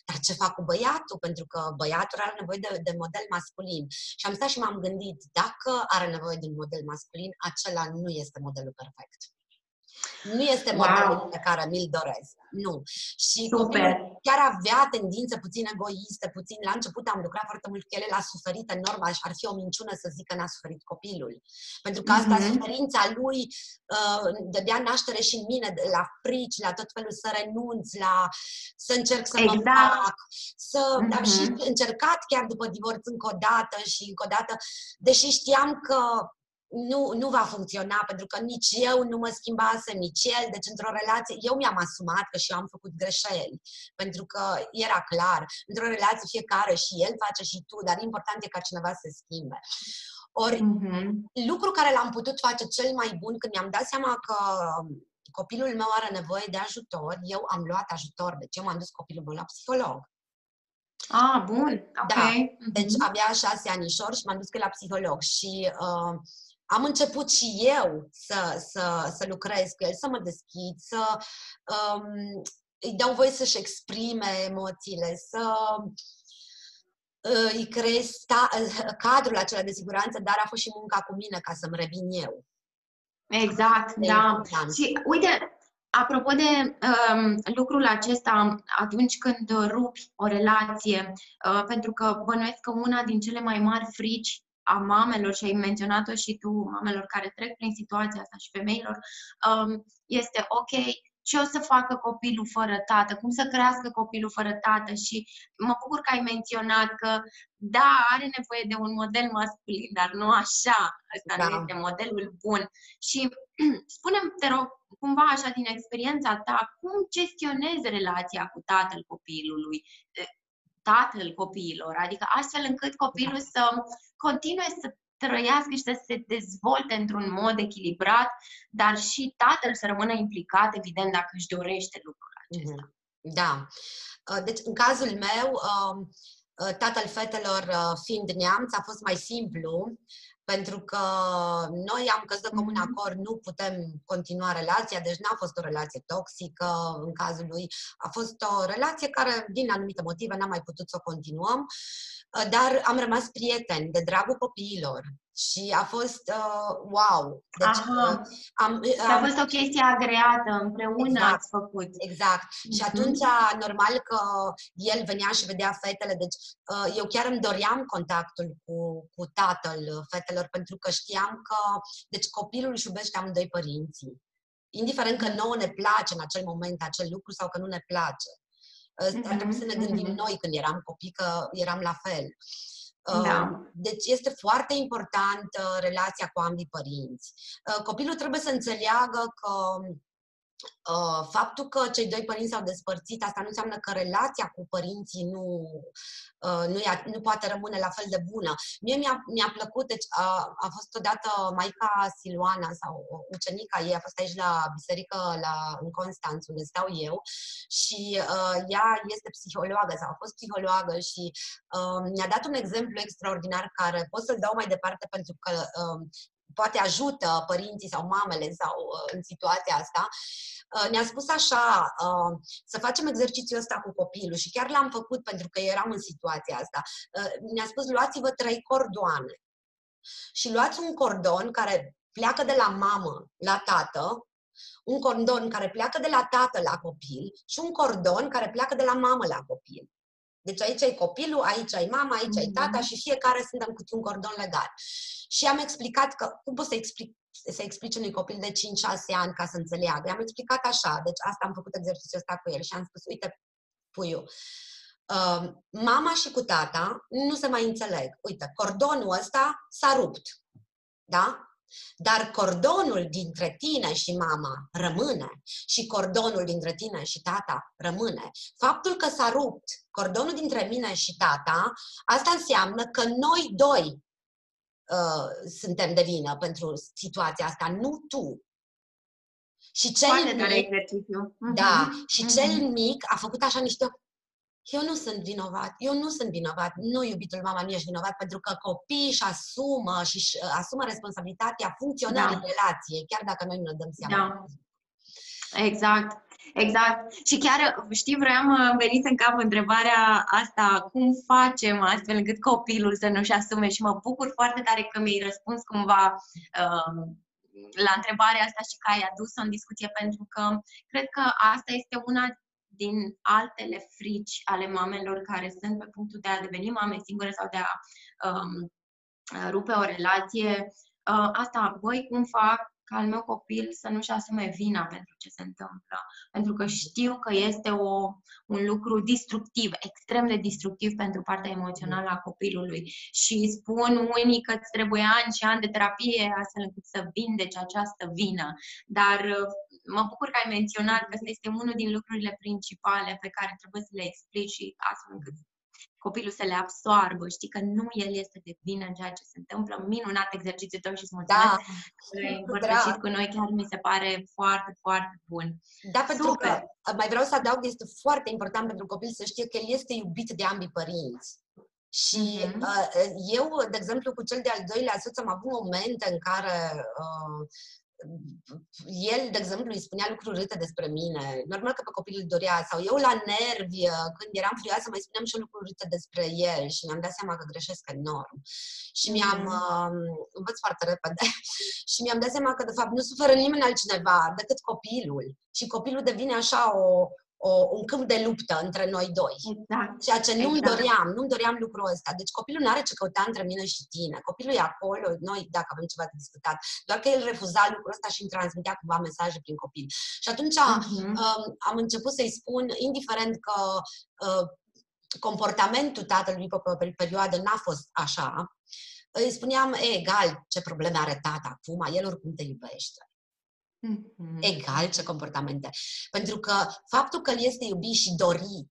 Speaker 1: Dar ce fac cu băiatul? Pentru că băiatul are nevoie de, de model masculin. Și am stat și m-am gândit, dacă are nevoie de un model masculin, acela nu este modelul perfect. Nu este
Speaker 2: Wow.
Speaker 1: modelul pe care mi-l doresc. Nu. Și
Speaker 2: Super.
Speaker 1: copilul chiar avea tendințe puțin egoiste, puțin. La început am lucrat foarte mult cu el, el a suferit enorm, aș- ar fi o minciună să zic că n-a suferit copilul. Pentru că asta,
Speaker 2: Mhm.
Speaker 1: suferința lui, uh, dădea naștere și în mine, de- la frici, la tot felul, să renunț, la să încerc să mă
Speaker 2: Exact.
Speaker 1: fac, să... Am
Speaker 2: Mhm.
Speaker 1: și încercat chiar după divorț încă o dată și încă o dată, deși știam că nu, nu va funcționa, pentru că nici eu nu mă schimbasem, nici el. Deci, într-o relație, eu mi-am asumat că și eu am făcut greșeli, pentru că era clar. Într-o relație fiecare și el face și tu, dar important e ca cineva să se schimbe. Ori,
Speaker 2: Mhm.
Speaker 1: lucru care l-am putut face cel mai bun când mi-am dat seama că copilul meu are nevoie de ajutor, eu am luat ajutor. Deci eu m-am dus copilul meu la psiholog.
Speaker 2: Ah, bun, ok.
Speaker 1: Da.
Speaker 2: Mhm.
Speaker 1: Deci avea șase anișori și m-am dus cu el la psiholog și uh, am început și eu să, să, să lucrez cu el, să mă deschid, să um, îi dau voie să-și exprime emoțiile, să uh, îi creez sta- cadrul acela de siguranță, dar a fost și munca cu mine ca să-mi revin eu.
Speaker 2: Exact,
Speaker 1: E
Speaker 2: da.
Speaker 1: important.
Speaker 2: Și uite, Apropo de um, lucrul acesta, atunci când rupi o relație, uh, pentru că bănuiesc că una din cele mai mari frici a mamelor, și ai menționat-o și tu, mamelor care trec prin situația asta și femeilor, um, este ok, ce o să facă copilul fără tată, cum să crească copilul fără tată și mă bucur că ai menționat că da, are nevoie de un model masculin, dar nu așa, ăsta da. nu este modelul bun. Și spunem, te rog, cumva așa din experiența ta, cum gestionezi relația cu tatăl copilului, tatăl copiilor, adică astfel încât copilul da. să continue să trăiască și să se dezvolte într-un mod echilibrat, dar și tatăl să rămână implicat, evident, dacă își dorește lucrul acesta. Mhm.
Speaker 1: Da. Uh, deci, în cazul meu, um, uh, tatăl fetelor uh, fiind neamț, a fost mai simplu, pentru că noi am căzut de comun mhm. acord, nu putem continua relația, deci n-a fost o relație toxică în cazul lui, a fost o relație care, din anumite motive, n-am mai putut să o continuăm. Uh, dar am rămas prieteni de dragul copiilor și a fost uh, wow.
Speaker 2: Deci, uh, am, uh, a fost o chestie agreată, împreună exact, ați făcut.
Speaker 1: Exact. Mm-hmm. Și atunci, normal că el venea și vedea fetele, deci uh, eu chiar îmi doream contactul cu, cu tatăl fetelor, pentru că știam că, deci copilul își iubește amândoi părinții. Indiferent că nouă ne place în acel moment acel lucru sau că nu ne place. Asta ar trebui să ne gândim mm-hmm. noi când eram copii, că eram la fel. Da. Uh, deci este foarte importantă relația cu ambii părinți. Uh, copilul trebuie să înțeleagă că Uh, faptul că cei doi părinți s-au despărțit, asta nu înseamnă că relația cu părinții nu, uh, nu, ia, nu poate rămâne la fel de bună. Mie mi-a, mi-a plăcut, deci a, a fost odată maica Siluana sau ucenica ei, a fost aici la biserică la, în Constanț, unde stau eu, și uh, ea este psihologă sau a fost psihologă și uh, mi-a dat un exemplu extraordinar care pot să-l dau mai departe pentru că uh, poate ajută părinții sau mamele sau uh, în situația asta, uh, ne-a spus așa, uh, să facem exercițiul ăsta cu copilul și chiar l-am făcut pentru că eram în situația asta. Ne-a spus, luați-vă trei cordoane și luați un cordon care pleacă de la mamă la tată, un cordon care pleacă de la tată la copil și un cordon care pleacă de la mamă la copil. Deci aici e copilul, aici e mama, aici mm-hmm. e tata mhm. și fiecare suntem cu un cordon legat. Și am explicat că cum poți să explic să explici unui copil de 5-6 ani ca să înțeleagă. Am explicat așa, deci asta am făcut exercițiul ăsta cu el și am spus, uite, puiu, uh, mama și cu tata nu se mai înțeleg. Uite, cordonul ăsta s-a rupt, da? Dar cordonul dintre tine și mama rămâne și cordonul dintre tine și tata rămâne. Faptul că s-a rupt cordonul dintre mine și tata, asta înseamnă că noi doi uh, suntem de vină pentru situația asta, nu tu.
Speaker 2: Și cel mic,
Speaker 1: Da, uh-huh. și cel mic a făcut așa niște eu nu sunt vinovat, eu nu sunt vinovat, nu iubitul mama nu ești vinovat, pentru că copiii își asumă și își uh, asumă responsabilitatea funcționării da. relației, chiar dacă noi nu ne dăm seama. Da.
Speaker 2: Exact. Exact. Și chiar, știi, vreau uh, venit în cap întrebarea asta, cum facem astfel încât copilul să nu-și asume și mă bucur foarte tare că mi-ai răspuns cumva uh, la întrebarea asta și că ai adus-o în discuție, pentru că cred că asta este una din altele frici ale mamelor care sunt pe punctul de a deveni mame singure sau de a um, rupe o relație. Uh, asta, voi cum fac ca al meu copil să nu-și asume vina pentru ce se întâmplă. Pentru că știu că este o, un lucru destructiv, extrem de destructiv pentru partea emoțională a copilului. Și spun unii că îți trebuie ani și ani de terapie astfel încât să vindeci această vină. Dar mă bucur că ai menționat că ăsta este unul din lucrurile principale pe care trebuie să le explici și astfel încât copilul să le absoarbă, știi că nu el este de vină în ceea ce se întâmplă. Minunat exercițiul tău și îți mulțumesc da. că împărtășit cu noi, chiar mi se pare foarte, foarte bun.
Speaker 1: Da, pentru Super. că mai vreau să adaug, este foarte important pentru copil să știe că el este iubit de ambii părinți. Și mm-hmm. uh, eu, de exemplu, cu cel de-al doilea soț am avut momente în care uh, el, de exemplu, îi spunea lucruri urâte despre mine. Normal că pe copil îl dorea. Sau eu la nervi, când eram furioasă, mai spuneam și lucruri urâte despre el și mi-am dat seama că greșesc enorm. Și mi-am... Uh, învăț foarte repede. și mi-am dat seama că, de fapt, nu suferă nimeni altcineva decât copilul. Și copilul devine așa o, o, un câmp de luptă între noi doi.
Speaker 2: Exact.
Speaker 1: Ceea ce nu-mi
Speaker 2: exact.
Speaker 1: doream, nu-mi doream lucrul ăsta. Deci copilul nu are ce căuta între mine și tine. Copilul e acolo, noi, dacă avem ceva de discutat. Doar că el refuza lucrul ăsta și îmi transmitea cumva mesaje prin copil. Și atunci uh-huh. um, am început să-i spun, indiferent că uh, comportamentul tatălui pe, pe perioadă n-a fost așa, îi spuneam, e, egal ce probleme are tata acum, el oricum te iubește. Mm-hmm. Egal ce comportamente. Pentru că faptul că el este iubit și dorit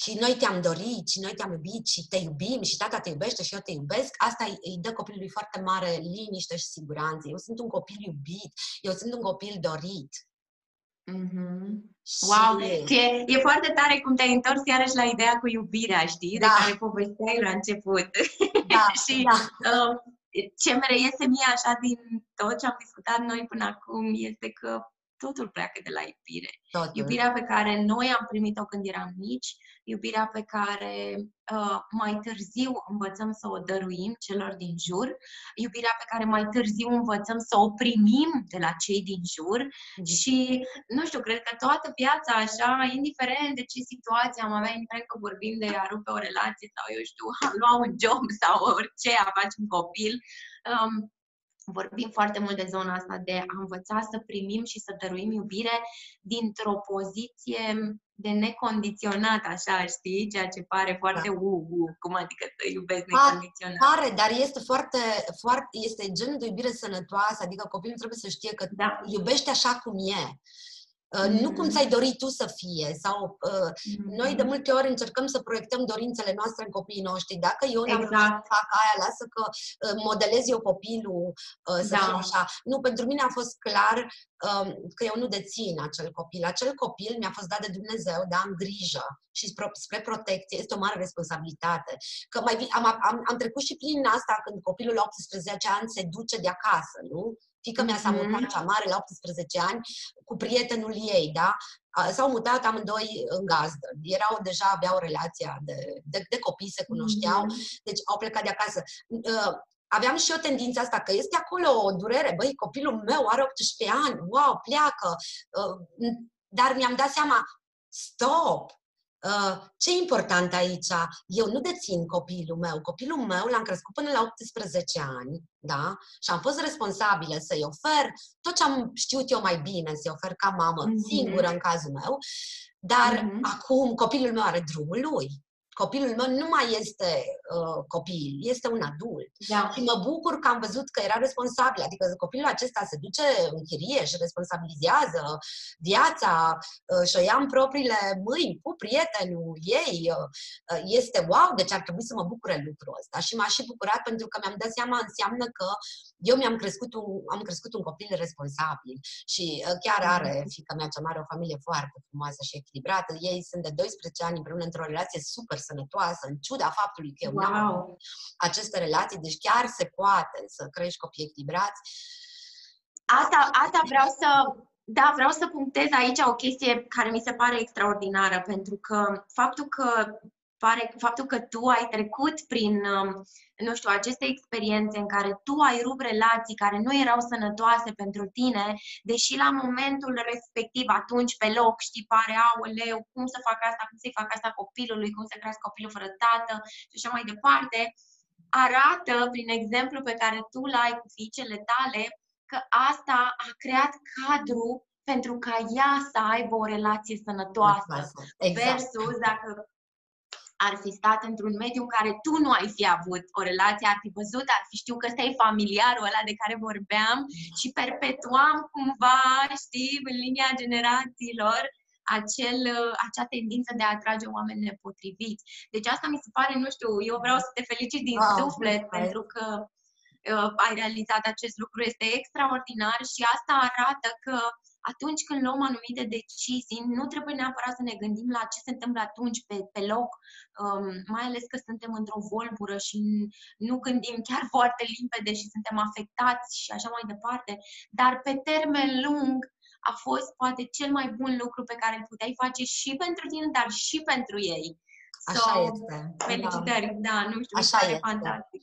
Speaker 1: și noi te-am dorit și noi te-am iubit și te iubim și tata te iubește și eu te iubesc, asta îi dă copilului foarte mare liniște și siguranță. Eu sunt un copil iubit, eu sunt un copil dorit.
Speaker 2: Mm-hmm. Wow! Și... E, e foarte tare cum te-ai întors iarăși la ideea cu iubirea, știi? Da. De care povesteai la început.
Speaker 1: Da,
Speaker 2: și
Speaker 1: da.
Speaker 2: Uh, ce îmi reiese mie așa din tot ce am discutat noi până acum este că totul pleacă de la iubire.
Speaker 1: Totul.
Speaker 2: Iubirea pe care noi am primit-o când eram mici, iubirea pe care uh, mai târziu învățăm să o dăruim celor din jur, iubirea pe care mai târziu învățăm să o primim de la cei din jur mm. și, nu știu, cred că toată viața așa, indiferent de ce situație am avea, indiferent că vorbim de a rupe o relație sau, eu știu, a lua un job sau orice, a face un copil, um, vorbim foarte mult de zona asta de a învăța să primim și să dăruim iubire dintr-o poziție de necondiționat, așa, știi? Ceea ce pare foarte da. uh, uh, cum adică să iubesc necondiționat.
Speaker 1: Pare, dar este foarte, foarte, este genul de iubire sănătoasă, adică copilul trebuie să știe că da. iubește așa cum e. Mm. Nu cum ți-ai dorit tu să fie. Sau uh, mm. noi de multe ori încercăm să proiectăm dorințele noastre în copiii noștri. Dacă eu n-am exact. să fac aia, lasă că uh, modelez eu copilul uh, să da. fie așa. Nu, pentru mine a fost clar uh, că eu nu dețin acel copil. Acel copil mi-a fost dat de Dumnezeu, dar am grijă și spre protecție. Este o mare responsabilitate. Că mai am, am, am trecut și prin asta când copilul la 18 ani se duce de acasă, nu? Fica mea s-a mutat mhm. cea mare la 18 ani cu prietenul ei, da? S-au mutat amândoi în gazdă. Erau deja, aveau relația de, de, de copii, se cunoșteau, mm-hmm. deci au plecat de acasă. Uh, aveam și eu tendința asta, că este acolo o durere, băi, copilul meu are 18 ani, wow, pleacă. Uh, dar mi-am dat seama, stop, Uh, ce e important aici? Eu nu dețin copilul meu. Copilul meu l-am crescut până la 18 ani, da? Și am fost responsabilă să-i ofer tot ce am știut eu mai bine, să-i ofer ca mamă, mm-hmm. singură în cazul meu. Dar mm-hmm. acum copilul meu are drumul lui copilul meu nu mai este uh, copil, este un adult.
Speaker 2: Da.
Speaker 1: Și mă bucur că am văzut că era responsabil, adică copilul acesta se duce în chirie și responsabilizează viața uh, și o ia în propriile mâini cu prietenul ei. Uh, este wow, deci ar trebui să mă bucure lucrul ăsta. Și m-a și bucurat pentru că mi-am dat seama, înseamnă că eu mi-am crescut un, am crescut un copil responsabil și uh, chiar are fica mea cea mare o familie foarte frumoasă și echilibrată. Ei sunt de 12 ani împreună într-o relație super sănătoasă, în ciuda faptului că eu wow. n-am aceste relații, deci chiar se poate să crești copii echilibrați.
Speaker 2: Asta, asta vreau să da, vreau să punctez aici o chestie care mi se pare extraordinară, pentru că faptul că pare faptul că tu ai trecut prin, um, nu știu, aceste experiențe în care tu ai rupt relații care nu erau sănătoase pentru tine, deși la momentul respectiv, atunci, pe loc, știi, pare, aoleu, cum să fac asta, cum să-i fac asta copilului, cum să crească copilul fără tată și așa mai departe, arată, prin exemplu pe care tu l-ai cu fiicele tale, că asta a creat cadru pentru ca ea să aibă o relație sănătoasă. Exact. Versus dacă ar fi stat într-un mediu în care tu nu ai fi avut o relație, ar fi văzut, ar fi știut că ăsta e familiarul ăla de care vorbeam și perpetuam cumva, știi, în linia generațiilor, acel, acea tendință de a atrage oameni nepotriviți. Deci asta mi se pare, nu știu, eu vreau să te felicit din wow, suflet wow. pentru că uh, ai realizat acest lucru, este extraordinar și asta arată că atunci când luăm anumite decizii, nu trebuie neapărat să ne gândim la ce se întâmplă atunci pe, pe loc, um, mai ales că suntem într-o volbură și nu gândim chiar foarte limpede și suntem afectați și așa mai departe, dar pe termen lung a fost poate cel mai bun lucru pe care îl puteai face și pentru tine, dar și pentru ei.
Speaker 1: Așa so, este.
Speaker 2: Felicitări, da, da nu știu, Așa este. fantastic.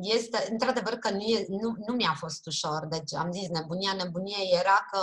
Speaker 1: Este, într-adevăr că nu, e, nu, nu mi-a fost ușor, deci am zis nebunia, nebunia era că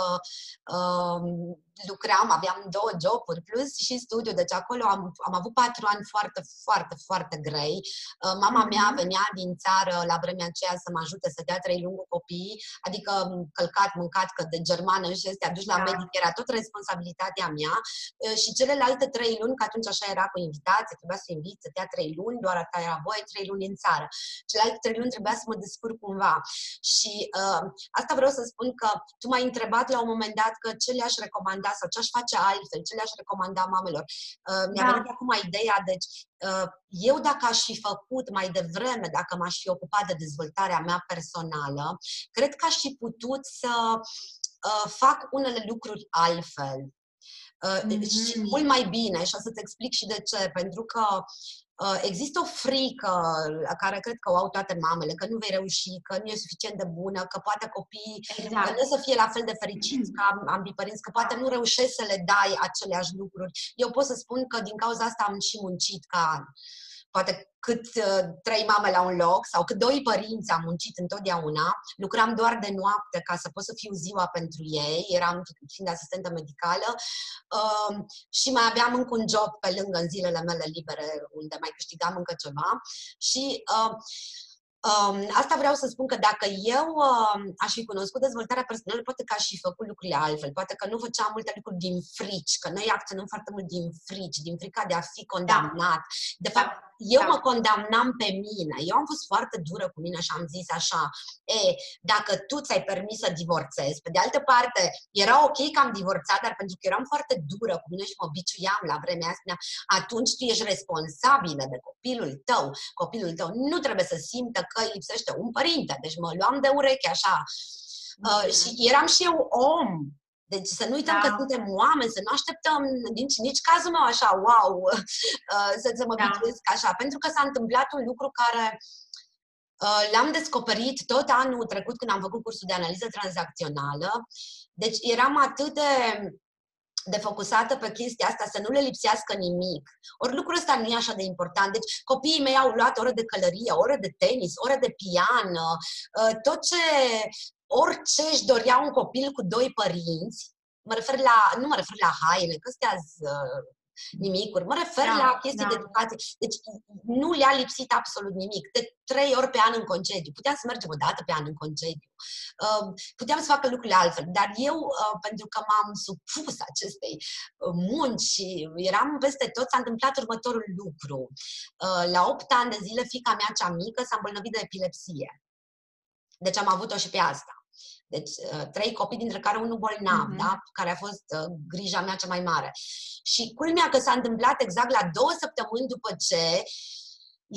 Speaker 1: uh, lucram, aveam două joburi plus și studiu, deci acolo am, am avut patru ani foarte, foarte, foarte grei. Uh, mama mea mhm. venea din țară la vremea aceea să mă ajute să dea trei luni cu copiii, adică călcat, mâncat, că de germană și este aduși la da. medic, era tot responsabilitatea mea uh, și celelalte trei luni, că atunci așa era cu invitație, trebuia să invit să dea trei luni, doar atâta era voie, trei luni în țară. Celelalte trei luni trebuia să mă descurc cumva. Și uh, asta vreau să spun că tu m-ai întrebat la un moment dat că ce le-aș recomanda sau ce aș face altfel, ce le-aș recomanda mamelor. Uh, mi-a da. venit acum ideea, deci uh, eu dacă aș fi făcut mai devreme, dacă m-aș fi ocupat de dezvoltarea mea personală, cred că aș fi putut să uh, fac unele lucruri altfel. mm-hmm. Și mult mai bine, și o să-ți explic și de ce. Pentru că Uh, există o frică care cred că o au toate mamele, că nu vei reuși, că nu e suficient de bună, că poate copiii exact. că nu să fie la fel de fericiți ca ambii părinți, că poate nu reușești să le dai aceleași lucruri. Eu pot să spun că din cauza asta am și muncit ca poate cât uh, trei mame la un loc sau cât doi părinți am muncit întotdeauna. Lucram doar de noapte ca să pot să fiu ziua pentru ei, eram fiind asistentă medicală uh, și mai aveam încă un job pe lângă în zilele mele libere unde mai câștigam încă ceva și uh, Um, asta vreau să spun că dacă eu uh, aș fi cunoscut dezvoltarea personală, poate că aș fi făcut lucrurile altfel, poate că nu făceam multe lucruri din frici, că noi acționăm foarte mult din frici, din frica de a fi condamnat. Da. De fapt, da eu da. mă condamnam pe mine. Eu am fost foarte dură cu mine și am zis așa, e, dacă tu ți-ai permis să divorțezi, pe de altă parte, era ok că am divorțat, dar pentru că eram foarte dură cu mine și mă biciuiam la vremea asta, atunci tu ești responsabilă de copilul tău. Copilul tău nu trebuie să simtă că îi lipsește un părinte. Deci mă luam de ureche așa. Mm-hmm. Uh, și eram și eu om. Deci să nu uităm da. că suntem oameni, să nu așteptăm nici, nici cazul meu așa, wow, uh, să, să mă da. așa, pentru că s-a întâmplat un lucru care uh, l-am descoperit tot anul trecut când am făcut cursul de analiză tranzacțională. Deci eram atât de de focusată pe chestia asta, să nu le lipsească nimic. Ori lucrul ăsta nu e așa de important. Deci copiii mei au luat ore de călărie, ore de tenis, ore de pian, uh, tot ce orice își dorea un copil cu doi părinți, mă refer la, nu mă refer la haine, că astea uh, nimicuri, mă refer da, la chestii da. de educație. Deci nu le-a lipsit absolut nimic. De trei ori pe an în concediu. Puteam să mergem o dată pe an în concediu. Uh, puteam să facă lucrurile altfel. Dar eu, uh, pentru că m-am supus acestei uh, munci și eram peste tot, s-a întâmplat următorul lucru. Uh, la 8 ani de zile, fica mea cea mică s-a îmbolnăvit de epilepsie. Deci am avut-o și pe asta. Deci, uh, trei copii, dintre care unul bolnav, mm-hmm. da? care a fost uh, grija mea cea mai mare. Și culmea că s-a întâmplat exact la două săptămâni după ce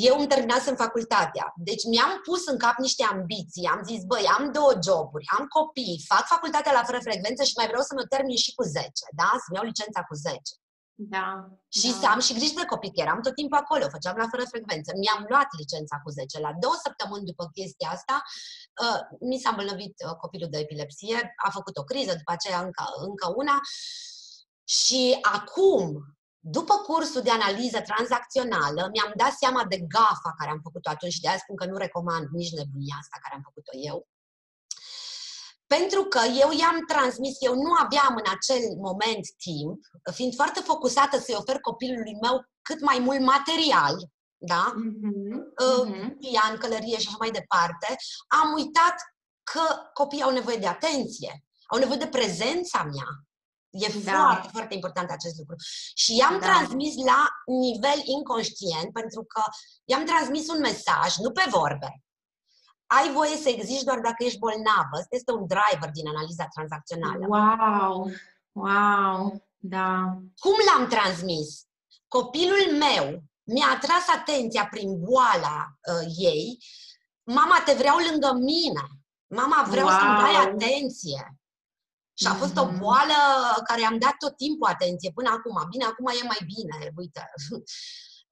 Speaker 1: eu îmi terminasem facultatea. Deci mi-am pus în cap niște ambiții. Am zis, băi, am două joburi, am copii, fac facultatea la fără frecvență și mai vreau să mă termin și cu 10, da? Să-mi iau licența cu 10.
Speaker 2: Da.
Speaker 1: Și
Speaker 2: da.
Speaker 1: să am și grijă de copii, că eram tot timpul acolo, făceam la fără frecvență. Mi-am luat licența cu 10. La două săptămâni după chestia asta, uh, mi s-a îmbolnăvit uh, copilul de epilepsie, a făcut o criză, după aceea încă, încă una. Și acum, după cursul de analiză tranzacțională, mi-am dat seama de gafa care am făcut-o atunci și de aia spun că nu recomand nici nebunia asta care am făcut-o eu. Pentru că eu i-am transmis, eu nu aveam în acel moment timp, fiind foarte focusată să-i ofer copilului meu cât mai mult material, da? Mm-hmm. Uh, pian, călărie și așa mai departe, am uitat că copiii au nevoie de atenție, au nevoie de prezența mea. E da. foarte, foarte important acest lucru. Și i-am da. transmis la nivel inconștient, pentru că i-am transmis un mesaj, nu pe vorbe, ai voie să existi doar dacă ești bolnavă. Asta este un driver din analiza tranzacțională.
Speaker 2: Wow! Wow! Da.
Speaker 1: Cum l-am transmis? Copilul meu mi-a atras atenția prin boala uh, ei. Mama, te vreau lângă mine. Mama, vreau wow. să-mi dai atenție. Și a fost o
Speaker 2: Mhm.
Speaker 1: boală care i-am dat tot timpul atenție, până acum. Bine, acum e mai bine, uite.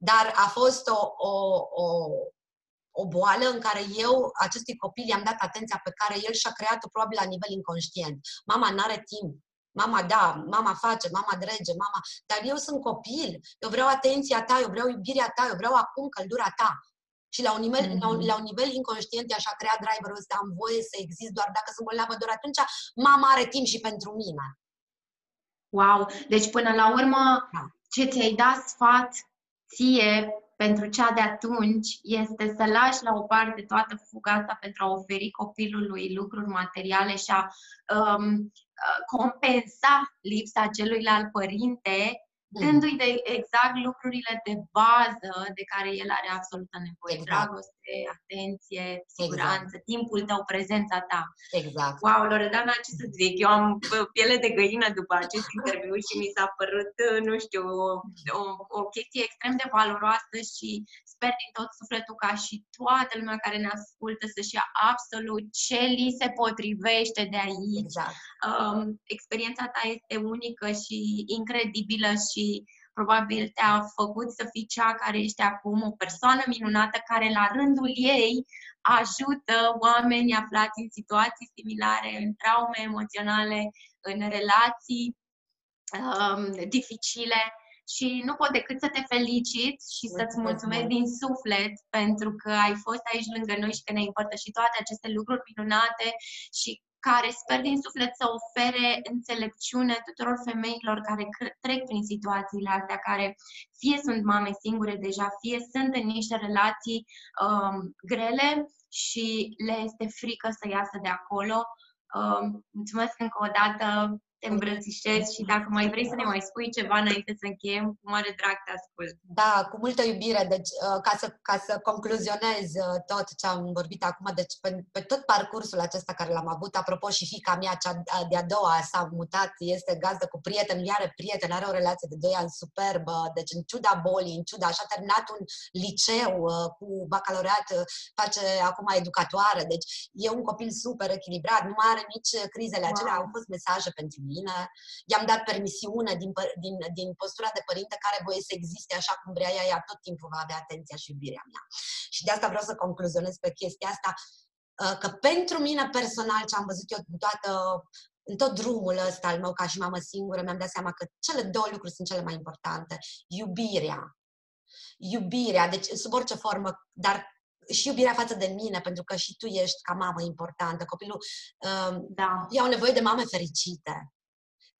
Speaker 1: Dar a fost o, o, o, o boală în care eu, acestui copil, i-am dat atenția pe care el și-a creat-o probabil la nivel inconștient. Mama n-are timp. Mama da, mama face, mama drege, mama... Dar eu sunt copil, eu vreau atenția ta, eu vreau iubirea ta, eu vreau acum căldura ta. Și la un nivel, mm-hmm. la, un,
Speaker 2: Mhm.
Speaker 1: la un nivel inconștient i-aș creat driverul ăsta, am voie să exist doar dacă sunt bolnavă, doar atunci mama are timp și pentru mine.
Speaker 2: Wow! Deci, până la urmă,
Speaker 1: Da.
Speaker 2: ce ți-ai dat sfat ție pentru cea de atunci este să lași la o parte toată fuga asta pentru a oferi copilului lucruri materiale și a um, uh, compensa lipsa celuilalt părinte,
Speaker 1: Mm.
Speaker 2: dându-i de exact lucrurile de bază de care el are absolută nevoie.
Speaker 1: Exact.
Speaker 2: Dragoste, atenție, siguranță, timpul tău, prezența ta.
Speaker 1: Exact.
Speaker 2: Wow, Loredana, ce să zic, eu am bă, piele de găină după acest interviu și mi s-a părut, uh, nu știu, o, o, o chestie extrem de valoroasă și sper din tot sufletul ca și toată lumea care ne ascultă să-și ia absolut ce li se potrivește de aici.
Speaker 1: Exact.
Speaker 2: Um, experiența ta este unică și incredibilă și probabil te-a făcut să fii cea care ești acum, o persoană minunată care la rândul ei ajută oameni aflați în situații similare, în traume emoționale, în relații um, dificile și nu pot decât să te felicit și să-ți
Speaker 1: Mulțumesc
Speaker 2: mulțumesc
Speaker 1: mult.
Speaker 2: din suflet pentru că ai fost aici lângă noi și că ne-ai împărtășit toate aceste lucruri minunate și care sper din suflet să ofere înțelepciune tuturor femeilor care cre- trec prin situațiile astea, care fie sunt mame singure deja, fie sunt în niște relații um, grele și le este frică să iasă de acolo. Um, mulțumesc încă o dată, te îmbrățișez și dacă mai vrei să ne mai spui ceva înainte să încheiem, cu mare drag te ascult.
Speaker 1: Da, cu multă iubire. Deci, uh, ca să, ca să concluzionez uh, tot ce am vorbit acum, deci pe, pe tot parcursul acesta care l-am avut, apropo și fica mea, cea de-a doua, s-a mutat, este gazdă cu prieten, ea are prieten, are o relație de 2 ani superbă, deci în ciuda bolii, în ciuda, așa a terminat un liceu uh, cu bacalaureat, uh, face acum educatoare, deci e un copil super echilibrat, nu mai are nici uh, crizele acelea,
Speaker 2: Wow.
Speaker 1: au fost mesaje pentru mine, i-am dat permisiune din, păr- din, din postura de părinte care voie să existe așa cum vrea ea, ea tot timpul va avea atenția și iubirea mea. Și de asta vreau să concluzionez pe chestia asta, uh, că pentru mine personal, ce am văzut eu în toată în tot drumul ăsta al meu ca și mamă singură, mi-am dat seama că cele două lucruri sunt cele mai importante. Iubirea. Iubirea, deci sub orice formă, dar și iubirea față de mine, pentru că și tu ești ca mamă importantă. Copilul uh,
Speaker 2: Da,
Speaker 1: ei au nevoie de mame fericite.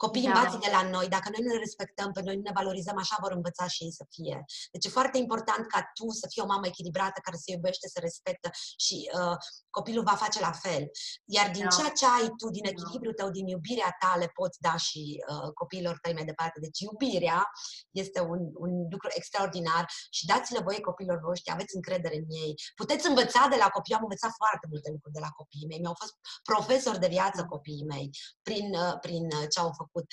Speaker 1: Copiii
Speaker 2: Da.
Speaker 1: învață de la noi. Dacă noi nu ne respectăm pe noi, nu ne valorizăm, așa vor învăța și ei să fie. Deci e foarte important ca tu să fii o mamă echilibrată, care se iubește, se respectă și uh, copilul va face la fel. Iar din
Speaker 2: Da.
Speaker 1: ceea ce ai tu, din echilibrul tău, din iubirea ta, le poți da și uh, copiilor tăi mai departe. Deci iubirea este un, un lucru extraordinar și dați-le voie copiilor voștri, aveți încredere în ei. Puteți învăța de la copii, eu am învățat foarte multe lucruri de la copiii mei. Mi-au fost profesori de viață copiii mei prin, uh, prin uh, ce au făcut.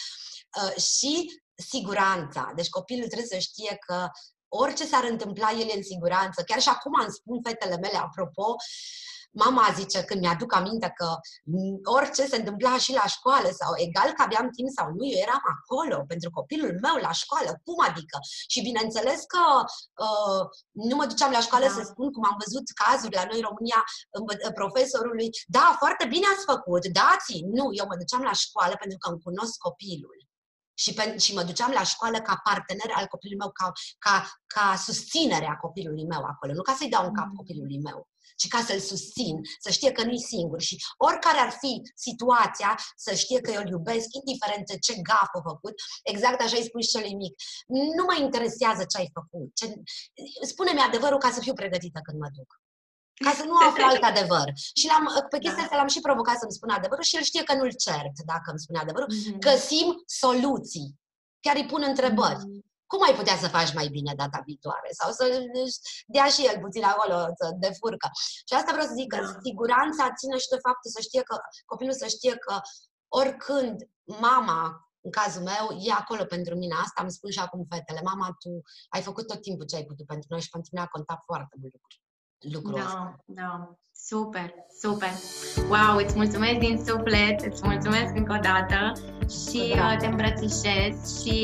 Speaker 1: Uh, și siguranța. Deci copilul trebuie să știe că orice s-ar întâmpla, el e în siguranță. Chiar și acum îmi spun fetele mele, apropo, Mama zice, când mi-aduc aminte că m, orice se întâmpla și la școală sau egal că aveam timp sau nu, eu eram acolo pentru copilul meu la școală. Cum adică? Și bineînțeles că uh, nu mă duceam la școală
Speaker 2: Da.
Speaker 1: să spun cum am văzut cazuri la noi în România învă- profesorului. Da, foarte bine ați făcut, dați Nu, eu mă duceam la școală pentru că îmi cunosc copilul. Și, pe, și mă duceam la școală ca partener al copilului meu, ca, ca, ca susținere a copilului meu acolo. Nu ca să-i dau un cap
Speaker 2: Mm.
Speaker 1: copilului meu, ci ca să-l susțin, să știe că nu-i singur. Și oricare ar fi situația, să știe că eu îl iubesc, indiferent de ce gaf a făcut, exact așa îi spun și celui mic. Nu mă interesează ce ai făcut. Ce... Spune-mi adevărul ca să fiu pregătită când mă duc. Ca să nu aflu alt adevăr. Și l-am, pe chestia
Speaker 2: Da.
Speaker 1: asta l-am și provocat să-mi spună adevărul și el știe că nu-l cert dacă îmi spune adevărul.
Speaker 2: Mhm.
Speaker 1: Găsim soluții. Chiar îi pun întrebări.
Speaker 2: Mhm.
Speaker 1: Cum ai putea să faci mai bine data viitoare? Sau să dea și el puțin acolo, să defurcă. Și asta vreau să zic, că
Speaker 2: Da.
Speaker 1: siguranța ține și de faptul să știe că, copilul să știe că oricând mama, în cazul meu, e acolo pentru mine. Asta îmi spun și acum fetele. Mama, tu ai făcut tot timpul ce ai putut pentru noi și pentru mine a contat foarte mult lucruri. lucrul
Speaker 2: da,
Speaker 1: ăsta.
Speaker 2: Da, super, super. Wow, îți mulțumesc din suflet, îți mulțumesc încă o dată și uh, te îmbrățișez și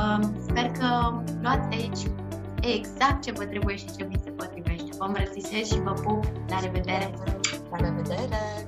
Speaker 2: uh, sper că luați de aici exact ce vă trebuie și ce vi se potrivește. Vă îmbrățișez și vă pup. La revedere!
Speaker 1: La revedere!